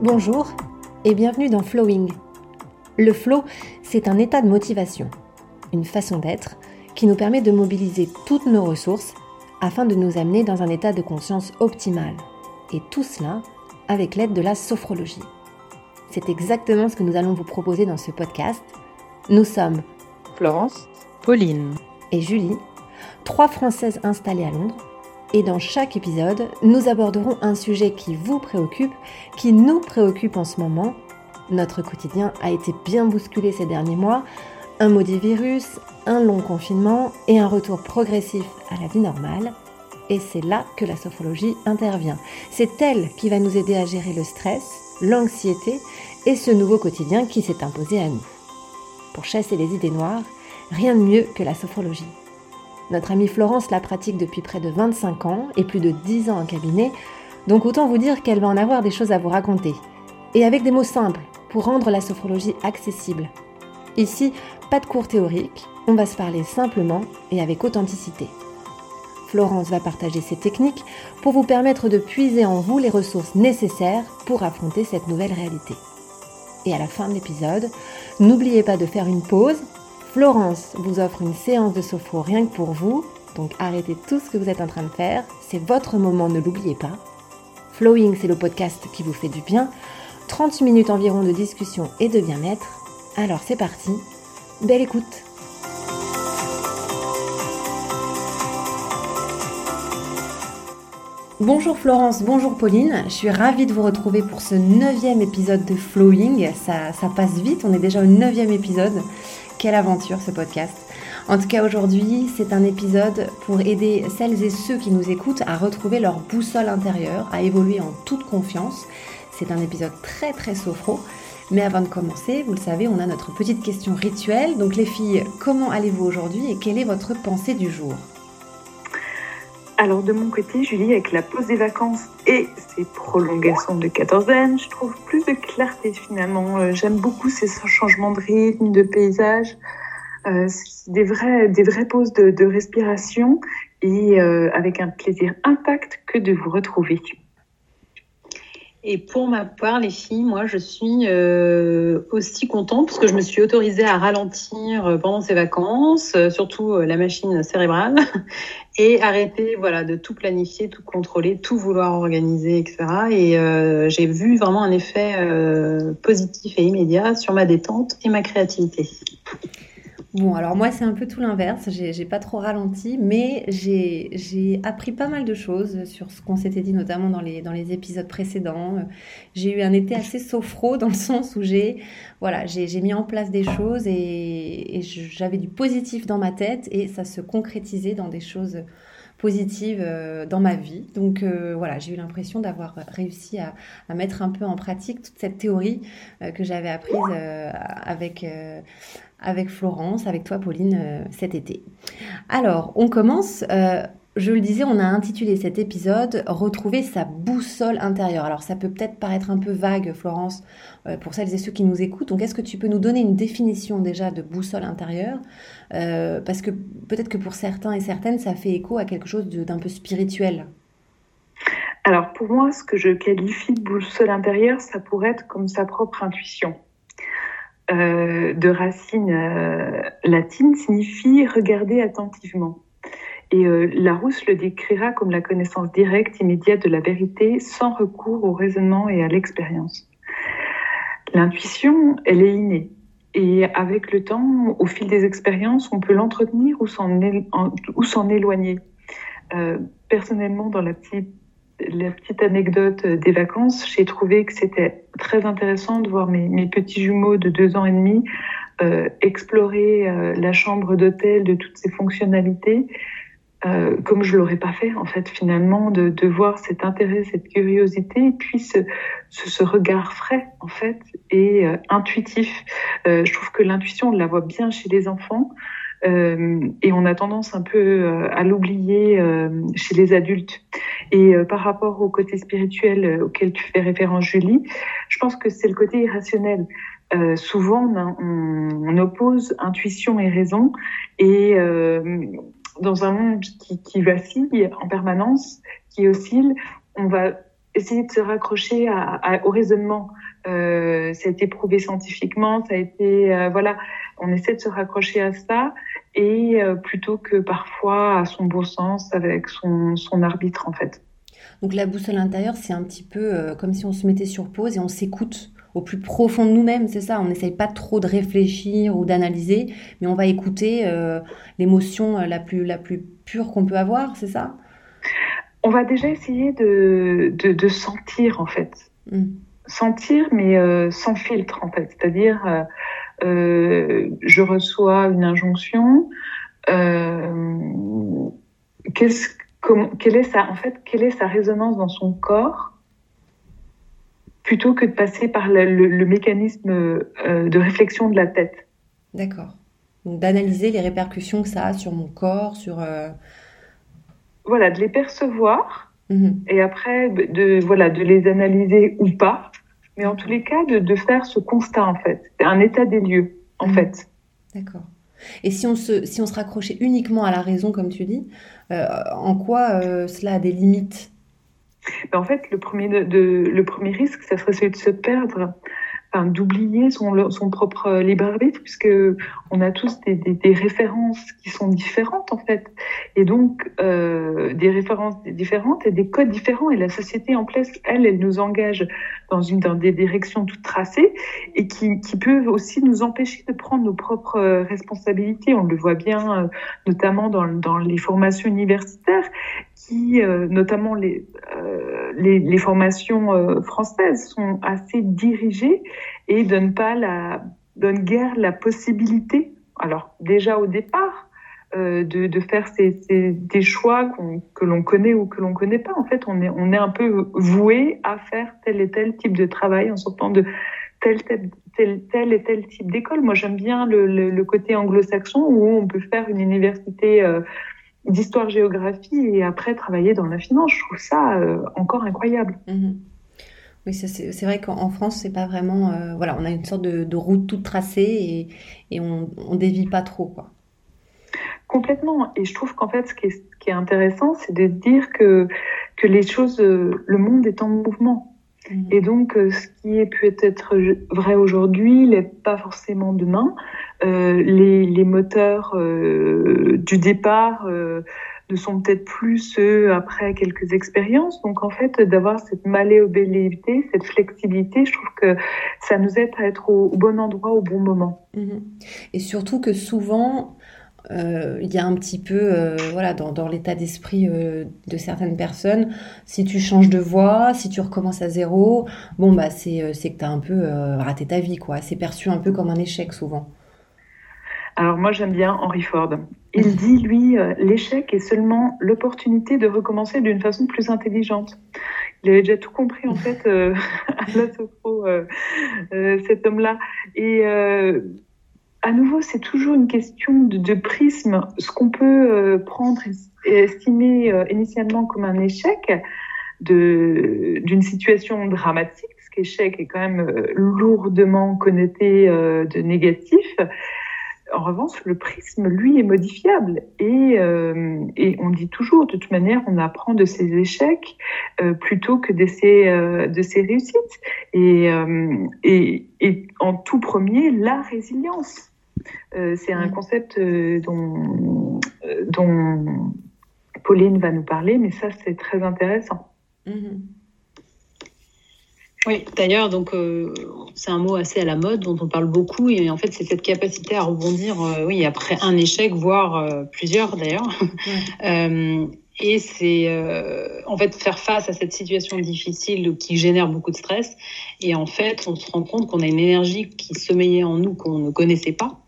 Bonjour et bienvenue dans Flowing. Le flow, c'est un état de motivation, une façon d'être qui nous permet de mobiliser toutes nos ressources afin de nous amener dans un état de conscience optimal. Et tout cela avec l'aide de la sophrologie. C'est exactement ce que nous allons vous proposer dans ce podcast. Nous sommes Florence, Pauline et Julie, trois Françaises installées à Londres et dans chaque épisode, nous aborderons un sujet qui vous préoccupe, qui nous préoccupe en ce moment. Notre quotidien a été bien bousculé ces derniers mois, un maudit virus, un long confinement et un retour progressif à la vie normale. Et c'est là que la sophrologie intervient. C'est elle qui va nous aider à gérer le stress, l'anxiété et ce nouveau quotidien qui s'est imposé à nous. Pour chasser les idées noires, rien de mieux que la sophrologie. Notre amie Florence la pratique depuis près de 25 ans et plus de 10 ans en cabinet, donc autant vous dire qu'elle va en avoir des choses à vous raconter. Et avec des mots simples, pour rendre la sophrologie accessible. Ici, pas de cours théoriques, on va se parler simplement et avec authenticité. Florence va partager ses techniques pour vous permettre de puiser en vous les ressources nécessaires pour affronter cette nouvelle réalité. Et à la fin de l'épisode, n'oubliez pas de faire une pause Florence vous offre une séance de sophro rien que pour vous, donc arrêtez tout ce que vous êtes en train de faire, c'est votre moment, ne l'oubliez pas. Flowing, c'est le podcast qui vous fait du bien, 30 minutes environ de discussion et de bien-être. Alors c'est parti, belle écoute. Bonjour Florence, bonjour Pauline, je suis ravie de vous retrouver pour ce neuvième épisode de Flowing. Ça, ça passe vite, on est déjà au neuvième épisode quelle aventure ce podcast. En tout cas aujourd'hui, c'est un épisode pour aider celles et ceux qui nous écoutent à retrouver leur boussole intérieure, à évoluer en toute confiance. C'est un épisode très très sophro. Mais avant de commencer, vous le savez, on a notre petite question rituelle. Donc les filles, comment allez-vous aujourd'hui et quelle est votre pensée du jour? Alors de mon côté, Julie, avec la pause des vacances et ses prolongations de quatorzaine, je trouve plus de clarté finalement. Euh, j'aime beaucoup ces changements de rythme, de paysage, euh, des, vrais, des vraies pauses de, respiration et euh, avec un plaisir intact que de vous retrouver. Et pour ma part, les filles, moi, je suis euh, aussi contente parce que je me suis autorisée à ralentir euh, pendant ces vacances, euh, surtout la machine cérébrale, et arrêter, voilà, de tout planifier, tout contrôler, tout vouloir organiser, etc. Et j'ai vu vraiment un effet positif et immédiat sur ma détente et ma créativité. Bon, alors moi, c'est un peu tout l'inverse. J'ai pas trop ralenti, mais j'ai appris pas mal de choses sur ce qu'on s'était dit, notamment dans les, dans épisodes précédents. J'ai eu un été assez sophro dans le sens où j'ai mis en place des choses et, j'avais du positif dans ma tête et ça se concrétisait dans des choses positives euh, dans ma vie. Donc euh, voilà, j'ai eu l'impression d'avoir réussi à, mettre un peu en pratique toute cette théorie euh, que j'avais apprise avec avec Florence, avec toi Pauline euh, cet été. Alors, on commence. Euh, je le disais, on a intitulé cet épisode Retrouver sa boussole intérieure. Alors ça peut peut-être paraître un peu vague, Florence, euh, pour celles et ceux qui nous écoutent. Donc est-ce que tu peux nous donner une définition déjà de boussole intérieure Parce que peut-être que pour certains et certaines, ça fait écho à quelque chose d'un peu spirituel. Alors pour moi, ce que je qualifie de boussole intérieure, ça pourrait être comme sa propre intuition. Euh, de racine euh, latine signifie regarder attentivement. Et euh, Larousse le décrira comme la connaissance directe, immédiate de la vérité, sans recours au raisonnement et à l'expérience. L'intuition, elle est innée. Et avec le temps, au fil des expériences, on peut l'entretenir ou s'en éloigner. personnellement, dans la petite la petite anecdote des vacances, j'ai trouvé que c'était très intéressant de voir mes, mes, petits jumeaux de deux ans et demi euh, explorer euh, la chambre d'hôtel de toutes ses fonctionnalités, euh, comme je l'aurais pas fait en fait finalement, de, de, voir cet intérêt, cette curiosité, et puis ce, ce, ce regard frais en fait et euh, intuitif. Euh, je trouve que l'intuition, on la voit bien chez les enfants. Euh, et on a tendance un peu euh, à l'oublier euh, chez les adultes. Et par rapport au côté spirituel auquel tu fais référence, Julie, je pense que c'est le côté irrationnel. Souvent, on, oppose intuition et raison, et dans un monde qui, qui, vacille en permanence, qui oscille, on va essayer de se raccrocher au raisonnement. Ça a été prouvé scientifiquement, ça a été voilà, on essaie de se raccrocher à ça et euh, plutôt que parfois à son beau sens avec son, son arbitre en fait. Donc la boussole intérieure, c'est un petit peu euh, comme si on se mettait sur pause et on s'écoute au plus profond de nous-mêmes, c'est ça. On n'essaye pas trop de réfléchir ou d'analyser, mais on va écouter euh, l'émotion la plus, la plus pure qu'on peut avoir, c'est ça? On va déjà essayer de, de, sentir en fait. Mmh sentir, mais euh, sans filtre en fait. C'est-à-dire, euh, je reçois une injonction. qu'est-ce, quelle est sa, en fait, quelle est sa résonance dans son corps plutôt que de passer par le, mécanisme de réflexion de la tête? D'accord. Donc d'analyser les répercussions que ça a sur mon corps, sur. Voilà, de les percevoir mmh et après de voilà de les analyser ou pas mais en tous les cas, de, faire ce constat, en fait. Un état des lieux, en mmh. fait. D'accord. Et si on, se, si on se raccrochait uniquement à la raison, comme tu dis, euh, en quoi euh, cela a des limites? Ben, En fait, le premier, de, le premier risque, ça serait celui de se perdre d'oublier son, propre libre arbitre, puisque on a tous des, références qui sont différentes en fait, et donc euh, des références différentes et des codes différents. Et la société en place, elle, elle nous engage dans une dans des directions toutes tracées et qui, qui peuvent aussi nous empêcher de prendre nos propres responsabilités. On le voit bien, euh, notamment dans, dans les formations universitaires, qui, euh, notamment les, euh, les, les, formations euh, françaises, sont assez dirigées et donnent pas la, donnent guère la possibilité. Alors déjà au départ, de, de, faire ces, des choix que l'on connaît ou que l'on connaît pas. En fait, on est, on est un peu voué à faire tel et tel type de travail en sortant de tel, tel, tel, et tel type d'école. Moi, j'aime bien le, le, côté anglo-saxon où on peut faire une université d'histoire-géographie et après travailler dans la finance. Je trouve ça euh, encore incroyable. Mhm. Oui, c'est vrai qu'en France, c'est pas vraiment. Euh, voilà, on a une sorte de, route toute tracée et, et on, on dévie pas trop, quoi. Complètement. Et je trouve qu'en fait, ce qui est, ce qui est intéressant, c'est de dire que, que les choses, euh, le monde est en mouvement. Mhm. Et donc, ce qui est peut être vrai aujourd'hui n'est pas forcément demain. Euh, les, les, moteurs euh, du départ euh, ne sont peut-être plus ceux après quelques expériences. Donc en fait, d'avoir cette malléabilité, cette flexibilité, je trouve que ça nous aide à être au, bon endroit au bon moment. Mhm. Et surtout que souvent, euh, il y a un petit peu, euh, voilà, dans, dans l'état d'esprit euh, de certaines personnes, si tu changes de voie, si tu recommences à zéro, bon, bah, c'est, c'est que tu as un peu raté ta vie, quoi. C'est perçu un peu comme un échec souvent. Alors moi j'aime bien Henry Ford. Il dit, lui, l'échec est seulement l'opportunité de recommencer d'une façon plus intelligente. Il avait déjà tout compris en fait à la sophro, cet homme-là. Et à nouveau, c'est toujours une question de, prisme. Ce qu'on peut prendre et estimer initialement comme un échec d'une situation dramatique, parce qu'échec est quand même lourdement connoté de négatif, en revanche, le prisme, lui, est modifiable. Et, euh, et, on dit toujours, de toute manière, on apprend de ses échecs euh, plutôt que de ses, euh, de ses réussites. Et, et, et, en tout premier, la résilience. C'est un concept dont, dont Pauline va nous parler, mais ça, c'est très intéressant. Mm-hmm. Oui, d'ailleurs, donc euh, c'est un mot assez à la mode dont on parle beaucoup et en fait c'est cette capacité à rebondir, euh, oui, après un échec, voire euh, plusieurs d'ailleurs. et c'est en fait faire face à cette situation difficile qui génère beaucoup de stress. Et en fait, on se rend compte qu'on a une énergie qui sommeillait en nous qu'on ne connaissait pas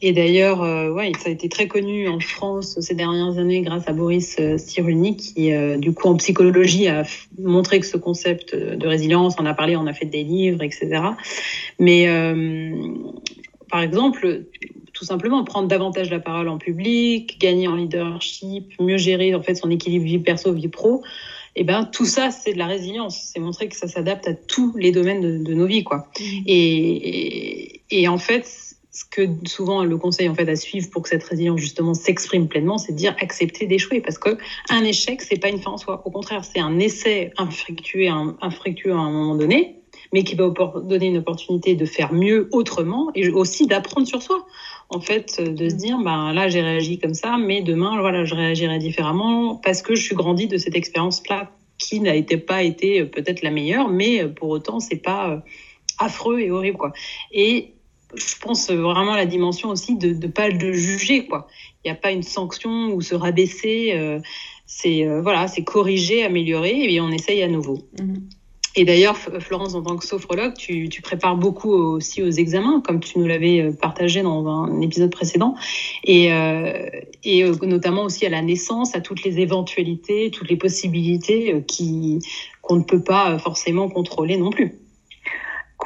et d'ailleurs, euh, ouais, ça a été très connu en France ces dernières années grâce à Boris euh, Cyrulnik, qui, euh, du coup, en psychologie, a montré que ce concept de résilience, on a parlé, on a fait des livres, etc. Mais, par exemple, tout simplement prendre davantage la parole en public, gagner en leadership, mieux gérer en fait son équilibre vie perso vie pro. Et eh ben tout ça c'est de la résilience, c'est montrer que ça s'adapte à tous les domaines de, nos vies quoi. Mmh. Et, et, et, en fait ce que souvent le conseil en fait à suivre pour que cette résilience justement s'exprime pleinement, c'est de dire accepter d'échouer parce que un échec c'est pas une fin en soi. Au contraire, c'est un essai infructueux, infructueux à un moment donné, mais qui va donner une opportunité de faire mieux autrement et aussi d'apprendre sur soi. En fait, de se dire, ben là j'ai réagi comme ça, mais demain voilà je réagirai différemment parce que je suis grandi de cette expérience-là qui n'a été pas été peut-être la meilleure, mais pour autant c'est pas euh, affreux et horrible quoi. Et je pense vraiment à la dimension aussi de ne pas le juger quoi. Il n'y a pas une sanction ou se rabaisser. Euh, c'est euh, voilà, c'est corriger, améliorer et on essaye à nouveau. Mhm. Et d'ailleurs, Florence, en tant que sophrologue, tu, tu, prépares beaucoup aussi aux examens, comme tu nous l'avais euh, partagé dans un épisode précédent, et, euh, et notamment aussi à la naissance, à toutes les éventualités, toutes les possibilités qui qu'on ne peut pas forcément contrôler non plus.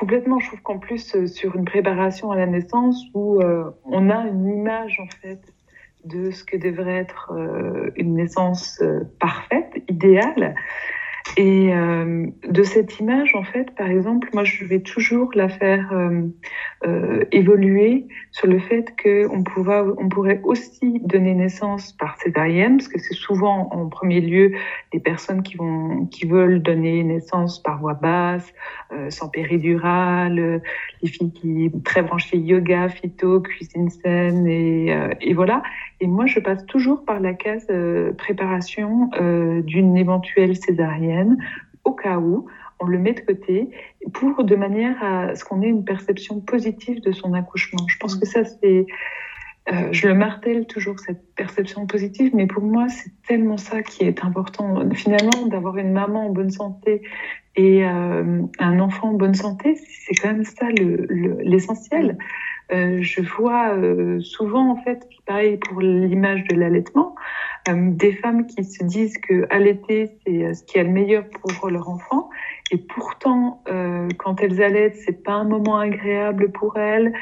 Complètement, je trouve qu'en plus, euh, sur une préparation à la naissance où euh, on a une image en fait de ce que devrait être euh, une naissance parfaite, idéale, et euh, de cette image, en fait, par exemple, moi, je vais toujours la faire euh, euh, évoluer sur le fait qu'on on pourrait aussi donner naissance par césarienne, parce que c'est souvent, en premier lieu, les personnes qui vont, qui veulent donner naissance par voie basse, euh, sans péridurale, les filles qui très branchées yoga, phyto, cuisine saine, et, euh, et voilà. Et moi, je passe toujours par la case euh, préparation euh, d'une éventuelle césarienne, au cas où on le met de côté, pour de manière à ce qu'on ait une perception positive de son accouchement. Je pense que ça, c'est euh, je le martèle toujours, cette perception positive, mais pour moi, c'est tellement ça qui est important. Finalement, d'avoir une maman en bonne santé et un enfant en bonne santé, c'est quand même ça l'essentiel. Le, je vois euh, souvent, en fait, pareil pour l'image de l'allaitement, euh, des femmes qui se disent que allaiter, c'est ce qui est le meilleur pour leur enfant. Et pourtant, quand elles allaitent, c'est pas un moment agréable pour elles,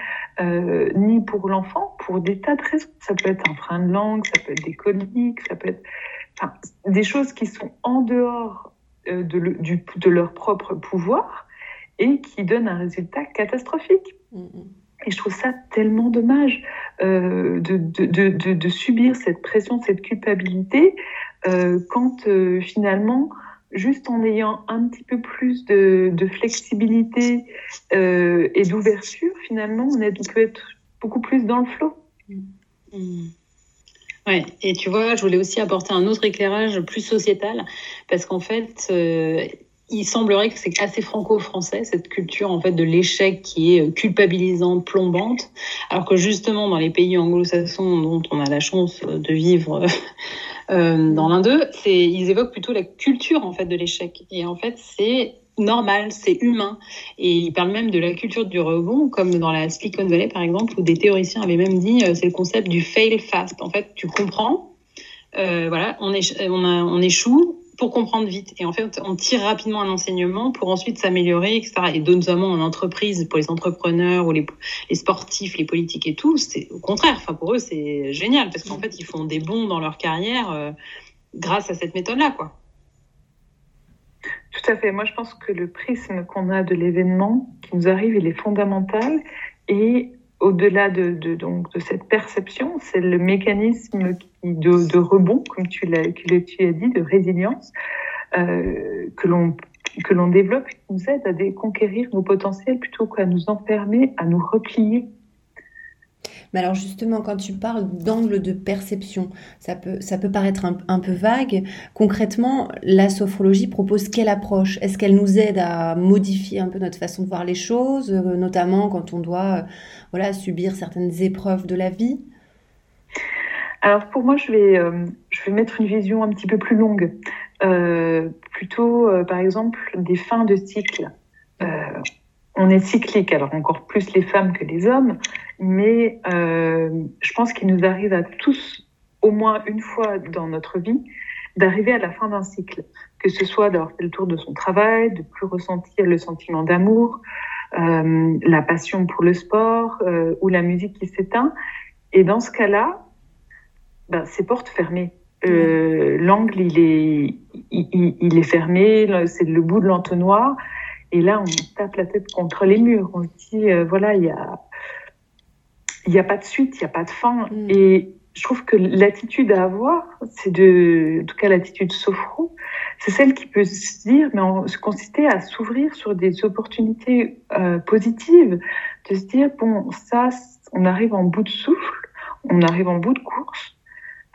ni pour l'enfant, pour des tas de raisons. Ça peut être un frein de langue, ça peut être des coliques, ça peut être des choses qui sont en dehors de, leur propre pouvoir et qui donnent un résultat catastrophique. Mm, mm. Et je trouve ça tellement dommage euh, de, subir cette pression, cette culpabilité, euh, quand euh, finalement, juste en ayant un petit peu plus de, flexibilité et d'ouverture, finalement, on est, peut être beaucoup plus dans le flot. Mmh. Ouais, et tu vois, je voulais aussi apporter un autre éclairage plus sociétal, parce qu'en fait, il semblerait que c'est assez franco-français cette culture en fait de l'échec qui est culpabilisante, plombante, alors que justement dans les pays anglo-saxons dont on a la chance de vivre euh, dans l'un d'eux, ils évoquent plutôt la culture en fait de l'échec et en fait c'est normal, c'est humain. Et ils parlent même de la culture du rebond, comme dans la Silicon Valley par exemple, où des théoriciens avaient même dit euh, c'est le concept du fail fast. En fait, tu comprends, euh, voilà, on échoue, pour comprendre vite. Et en fait, on tire rapidement un enseignement pour ensuite s'améliorer, etc. Et notamment en entreprise, pour les entrepreneurs ou les, sportifs, les politiques et tout, c'est au contraire. Enfin, pour eux, c'est génial parce qu'en fait, ils font des bons dans leur carrière euh, grâce à cette méthode-là, quoi. Tout à fait. Moi, je pense que le prisme qu'on a de l'événement qui nous arrive, il est fondamental. Et au-delà de, de, donc, de cette perception, c'est le mécanisme de, rebond, comme tu l'as, tu as dit, de résilience, euh, que l'on que l'on développe qui nous aide à conquérir nos potentiels plutôt qu'à nous enfermer, à nous replier. Mais alors justement, quand tu parles d'angle de perception, ça peut, ça peut paraître un, peu vague. Concrètement, la sophrologie propose quelle approche? Est-ce qu'elle nous aide à modifier un peu notre façon de voir les choses, euh, notamment quand on doit euh, voilà, subir certaines épreuves de la vie? Alors pour moi, je vais, euh, je vais mettre une vision un petit peu plus longue, plutôt par exemple des fins de cycle. On est cyclique, alors encore plus les femmes que les hommes, mais euh, je pense qu'il nous arrive à tous, au moins une fois dans notre vie, d'arriver à la fin d'un cycle, que ce soit d'avoir fait le tour de son travail, de plus ressentir le sentiment d'amour, euh, la passion pour le sport euh, ou la musique qui s'éteint. Et dans ce cas-là, ben, c'est porte fermée. L'angle, il est, il, il est fermé, c'est le bout de l'entonnoir. Et là, on tape la tête contre les murs. On se dit, euh, voilà, il y a, n'y a pas de suite, il n'y a pas de fin. Mm. Et je trouve que l'attitude à avoir, c'est de, en tout cas l'attitude sophro, c'est celle qui peut se dire, mais en, se consister à s'ouvrir sur des opportunités euh, positives, de se dire bon, ça, on arrive en bout de souffle, on arrive en bout de course.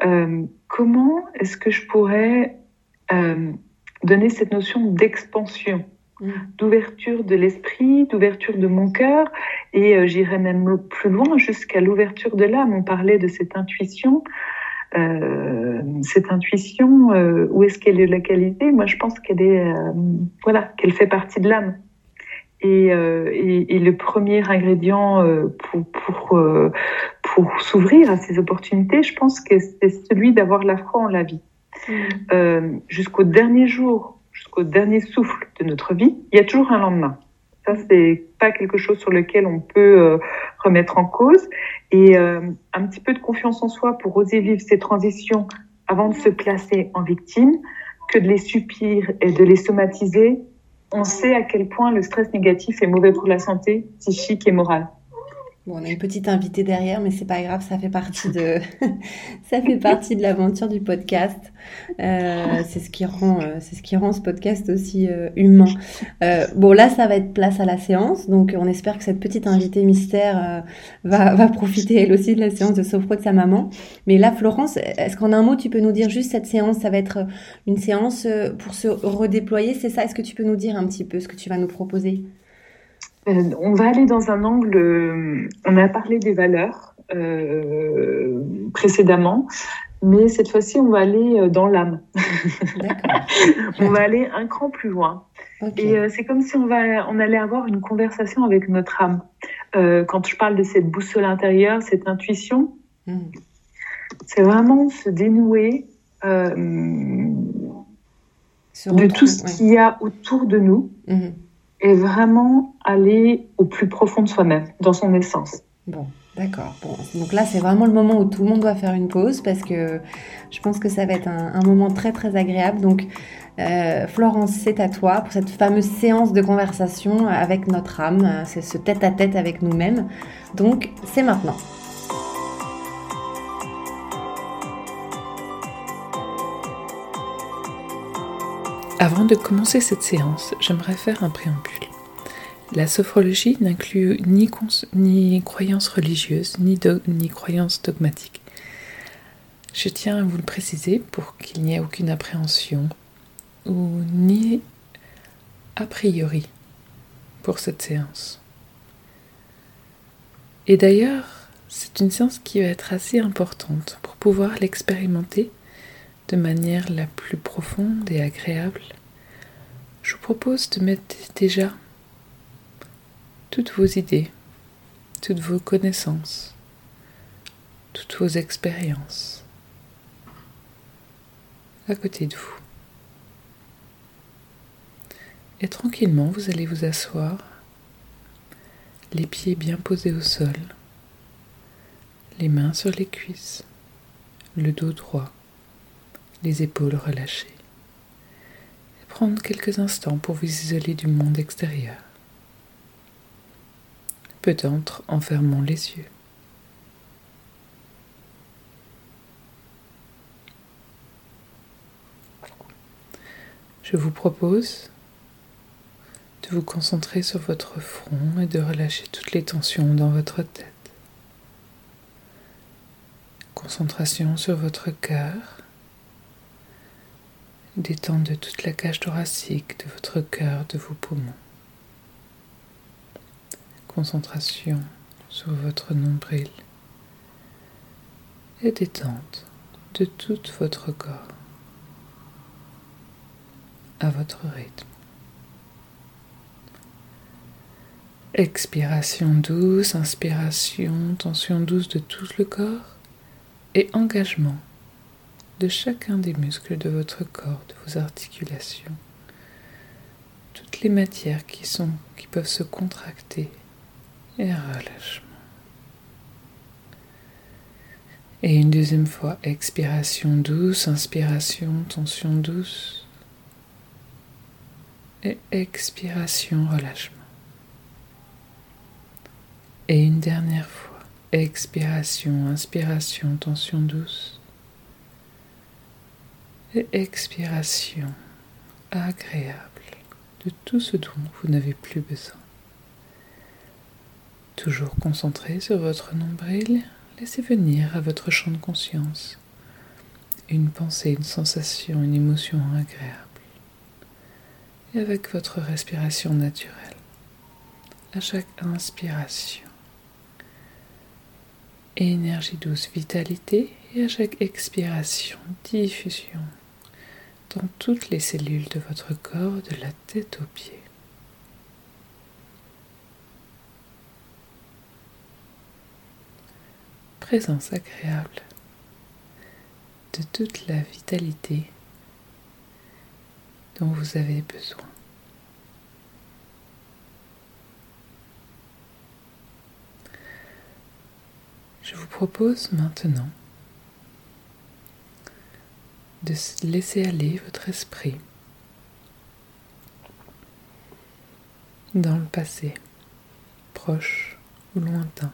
Euh, comment est-ce que je pourrais euh, donner cette notion d'expansion Mm. d'ouverture de l'esprit, d'ouverture de mon cœur, et euh, j'irais même plus loin jusqu'à l'ouverture de l'âme. On parlait de cette intuition. Euh, cette intuition, euh, où est-ce qu'elle est localisée Moi, je pense qu'elle est, voilà, qu'elle fait partie de l'âme. Et, et, et, le premier ingrédient pour pour, pour s'ouvrir à ces opportunités, je pense que c'est celui d'avoir la foi en la vie. Mm. Jusqu'au dernier jour jusqu'au dernier souffle de notre vie, il y a toujours un lendemain. Ça, c'est pas quelque chose sur lequel on peut euh, remettre en cause. Et euh, un petit peu de confiance en soi pour oser vivre ces transitions avant de se placer en victime, que de les subir et de les somatiser. On sait à quel point le stress négatif est mauvais pour la santé psychique et morale. Bon, on a une petite invitée derrière, mais c'est pas grave, ça fait partie de, ça fait partie de l'aventure du podcast. Euh, c'est ce qui rend, euh, c'est ce qui rend ce podcast aussi euh, humain. Bon, là, ça va être place à la séance, donc on espère que cette petite invitée mystère va, va profiter elle aussi de la séance de sophro de sa maman. Mais là, Florence, est-ce qu'en un mot, tu peux nous dire juste cette séance, ça va être une séance pour se redéployer, c'est ça? Est-ce que tu peux nous dire un petit peu ce que tu vas nous proposer? On va aller dans un angle. Euh, on a parlé des valeurs euh, précédemment, mais cette fois-ci, on va aller dans l'âme. on va aller un cran plus loin. Et c'est comme si on, va, on allait avoir une conversation avec notre âme. quand je parle de cette boussole intérieure, cette intuition, hmm. c'est vraiment se dénouer de tout ce qu'il y a autour de nous. Hmm et vraiment aller au plus profond de soi-même, dans son essence. Bon, d'accord. Donc là, c'est vraiment le moment où tout le monde doit faire une pause parce que je pense que ça va être un, moment très très agréable. Donc, euh, Florence, c'est à toi pour cette fameuse séance de conversation avec notre âme, c'est ce tête-à-tête -tête avec nous-mêmes. Donc, c'est maintenant. Avant de commencer cette séance, j'aimerais faire un préambule. La sophrologie n'inclut ni, croyances religieuses, ni, ni croyances dogmatiques. Je tiens à vous le préciser pour qu'il n'y ait aucune appréhension ou ni a priori pour cette séance. Et d'ailleurs, c'est une séance qui va être assez importante pour pouvoir l'expérimenter de manière la plus profonde et agréable, je vous propose de mettre déjà toutes vos idées, toutes vos connaissances, toutes vos expériences à côté de vous. Et tranquillement, vous allez vous asseoir, les pieds bien posés au sol, les mains sur les cuisses, le dos droit les épaules relâchées. Et prendre quelques instants pour vous isoler du monde extérieur. Peut-être en fermant les yeux. Je vous propose de vous concentrer sur votre front et de relâcher toutes les tensions dans votre tête. Concentration sur votre cœur détendre toute la cage thoracique de votre cœur, de vos poumons. Concentration sur votre nombril et détente de tout votre corps à votre rythme. Expiration douce, inspiration, tension douce de tout le corps et engagement de chacun des muscles de votre corps, de vos articulations, toutes les matières qui peuvent se contracter et relâchement. Et une deuxième fois, expiration douce, inspiration, tension douce. Et expiration, relâchement. Et une dernière fois, expiration, inspiration, tension douce. Expiration agréable de tout ce dont vous n'avez plus besoin. Toujours concentré sur votre nombril, laissez venir à votre champ de conscience une pensée, une sensation, une émotion agréable. Et avec votre respiration naturelle, à chaque inspiration, énergie douce, vitalité, et à chaque expiration, diffusion dans toutes les cellules de votre corps, de la tête aux pieds. Présence agréable de toute la vitalité dont vous avez besoin. Je vous propose maintenant de laisser aller votre esprit dans le passé, proche ou lointain,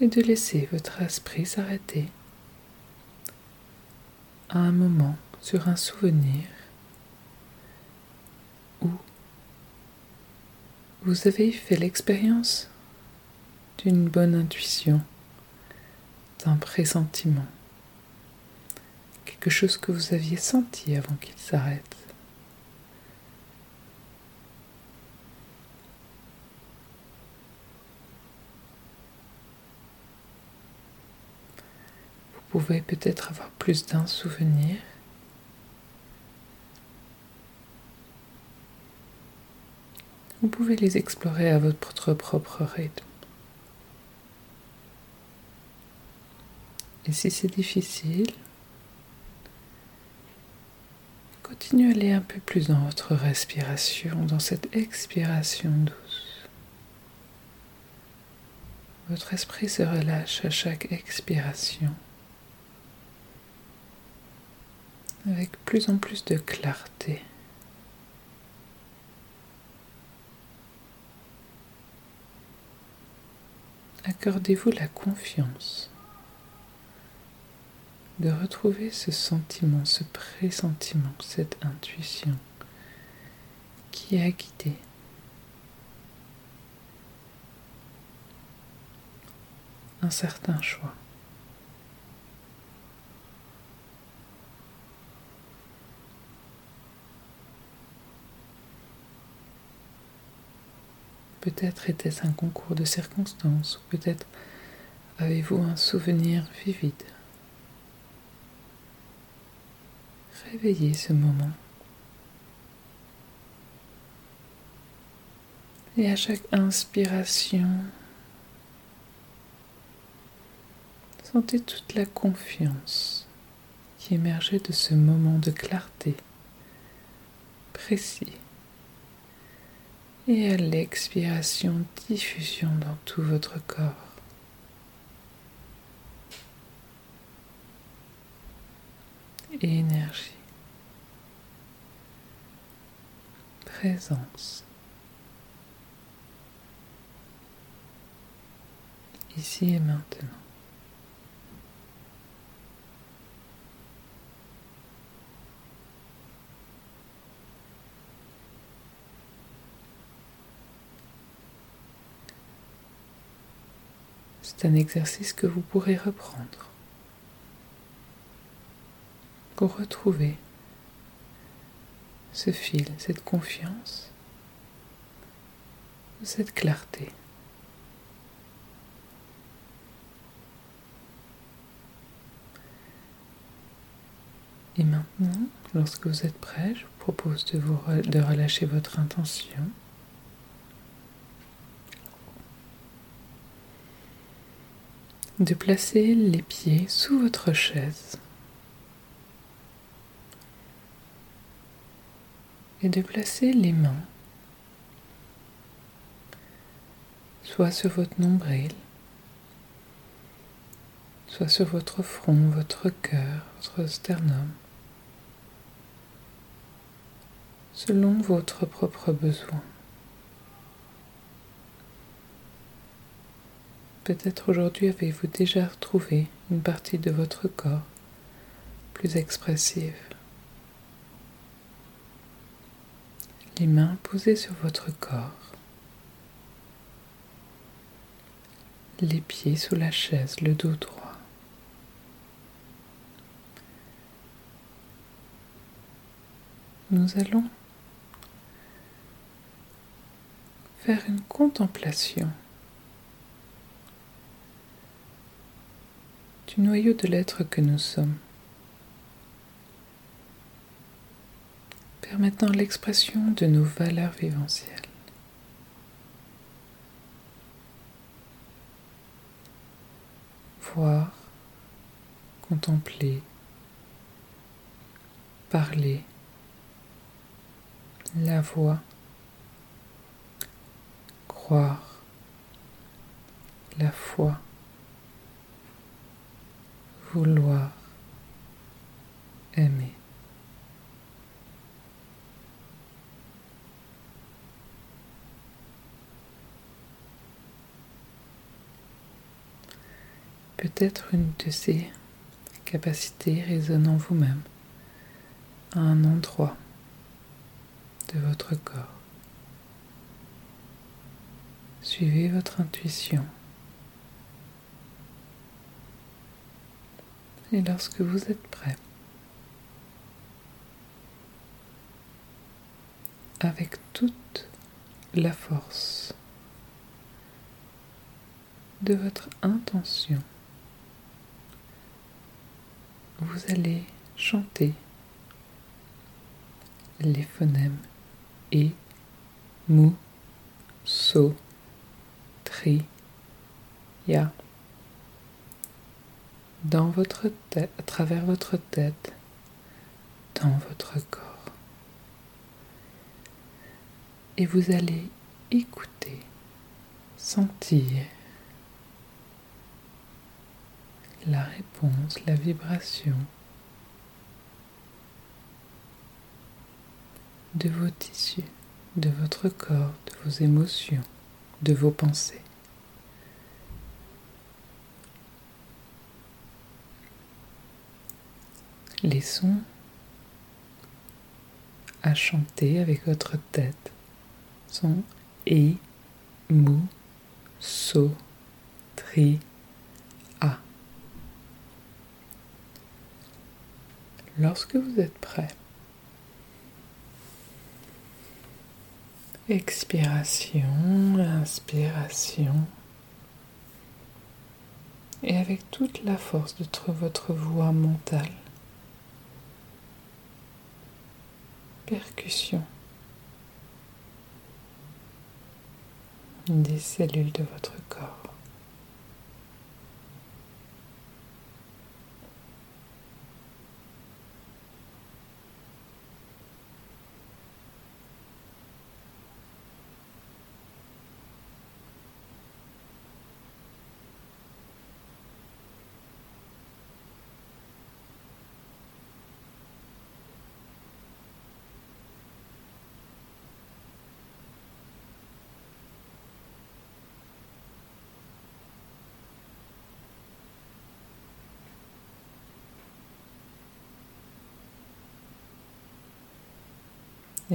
et de laisser votre esprit s'arrêter à un moment sur un souvenir où vous avez fait l'expérience d'une bonne intuition, d'un pressentiment quelque chose que vous aviez senti avant qu'il s'arrête. Vous pouvez peut-être avoir plus d'un souvenir. Vous pouvez les explorer à votre propre rythme. Et si c'est difficile, Continuez à aller un peu plus dans votre respiration, dans cette expiration douce. Votre esprit se relâche à chaque expiration avec plus en plus de clarté. Accordez-vous la confiance de retrouver ce sentiment, ce pressentiment, cette intuition qui a guidé un certain choix. Peut-être était-ce un concours de circonstances, peut-être avez-vous un souvenir vivide. Réveillez ce moment. Et à chaque inspiration, sentez toute la confiance qui émergeait de ce moment de clarté précis. Et à l'expiration, diffusion dans tout votre corps. énergie. Ici et maintenant. C'est un exercice que vous pourrez reprendre pour retrouver ce fil, cette confiance, cette clarté. Et maintenant, lorsque vous êtes prêt, je vous propose de, de relâcher votre intention. De placer les pieds sous votre chaise. Et de placer les mains soit sur votre nombril, soit sur votre front, votre cœur, votre sternum, selon votre propre besoin. Peut-être aujourd'hui avez-vous déjà retrouvé une partie de votre corps plus expressive. Les mains posées sur votre corps. Les pieds sous la chaise, le dos droit. Nous allons faire une contemplation du noyau de l'être que nous sommes, permettant l'expression de nos valeurs vivencielles. Voir, contempler, parler, la voix, croire, la foi vouloir aimer. Peut-être une de ces capacités résonne en vous-même, à un endroit de votre corps. Suivez votre intuition. et lorsque vous êtes prêt, avec toute la force de votre intention, vous allez chanter les phonèmes et, mou, so, tri, ya dans votre tête, à travers votre tête, dans votre corps. Et vous allez écouter, sentir la réponse, la vibration de vos tissus, de votre corps, de vos émotions, de vos pensées. Les sons à chanter avec votre tête sont et, mou, so, tri, a. Lorsque vous êtes prêt, expiration, inspiration, et avec toute la force de votre voix mentale, percussion des cellules de votre corps.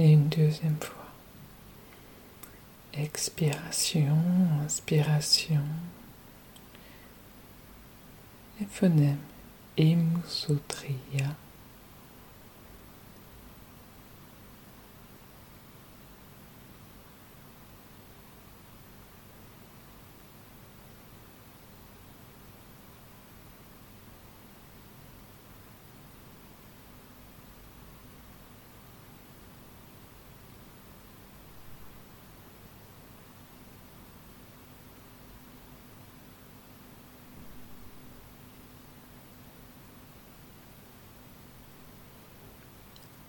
Et une deuxième fois. Expiration, inspiration. Et phonème. Emusotria.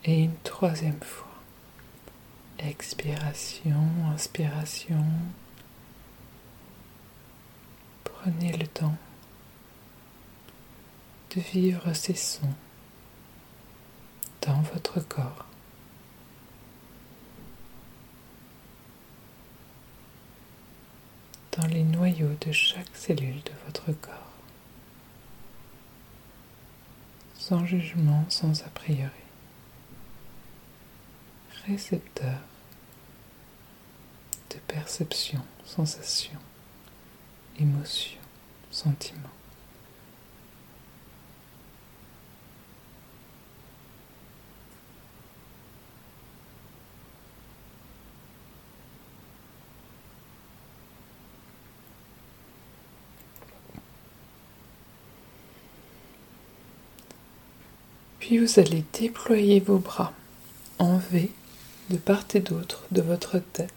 Et une troisième fois. Expiration, inspiration. Prenez le temps de vivre ces sons dans votre corps. dans les noyaux de chaque cellule de votre corps. Sans jugement, sans a priori. Récepteur de perception, sensation, émotion, sentiment. Puis vous allez déployer vos bras en V de part et d'autre de votre tête,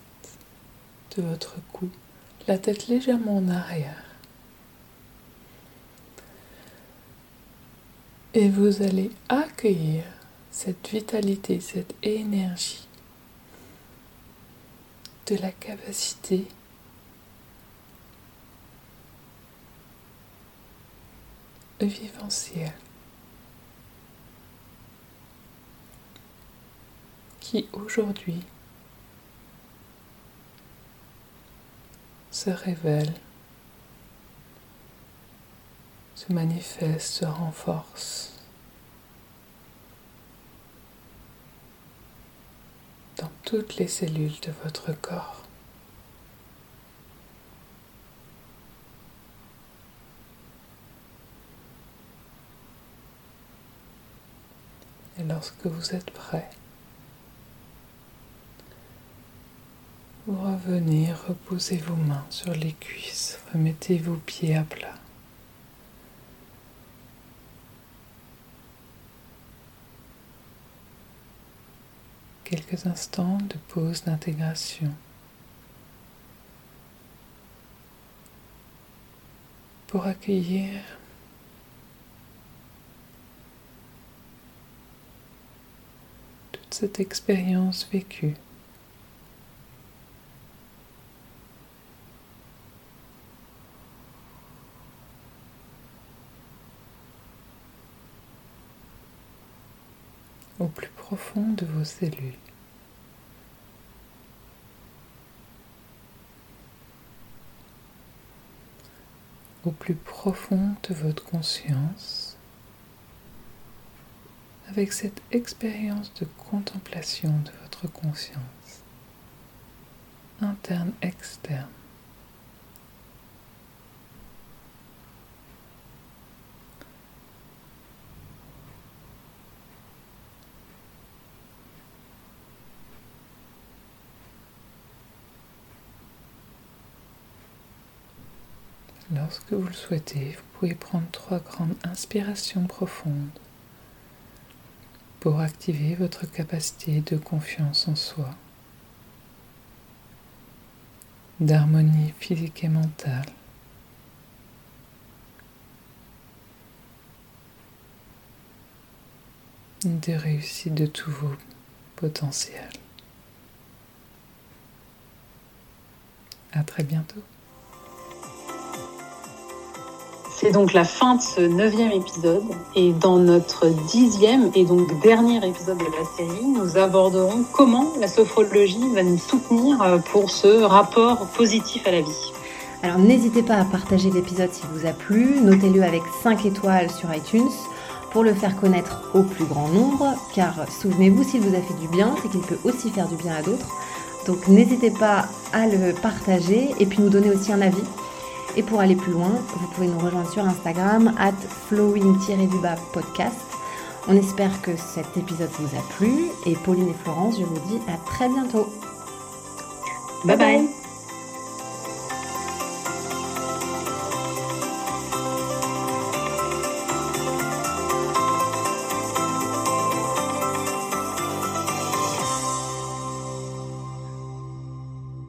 de votre cou, la tête légèrement en arrière. Et vous allez accueillir cette vitalité, cette énergie de la capacité vivencielle qui aujourd'hui se révèle, se manifeste, se renforce dans toutes les cellules de votre corps. Et lorsque vous êtes prêt, revenez, reposez vos mains sur les cuisses, remettez vos pieds à plat. Quelques instants de pause d'intégration. Pour accueillir toute cette expérience vécue. Au plus profond de vos cellules. au plus profond de votre conscience avec cette expérience de contemplation de votre conscience interne, Lorsque vous le souhaitez, vous pouvez prendre trois grandes inspirations profondes pour activer votre capacité de confiance en soi, d'harmonie physique et mentale. de réussite de tous vos potentiels. À très bientôt. C'est donc la fin de ce neuvième épisode. Et dans notre dixième et donc dernier épisode de la série, nous aborderons comment la sophrologie va nous soutenir euh, pour ce rapport positif à la vie. Alors n'hésitez pas à partager l'épisode s'il vous a plu, notez-le avec 5 étoiles sur iTunes pour le faire connaître au plus grand nombre, car souvenez-vous, s'il vous a fait du bien, c'est qu'il peut aussi faire du bien à d'autres. Donc n'hésitez pas à le partager et puis nous donner aussi un avis et pour aller plus loin, vous pouvez nous rejoindre sur Instagram, at flowing-du-bas podcast. On espère que cet épisode vous a plu et Pauline et Florence, je vous dis à très bientôt. bye. bye.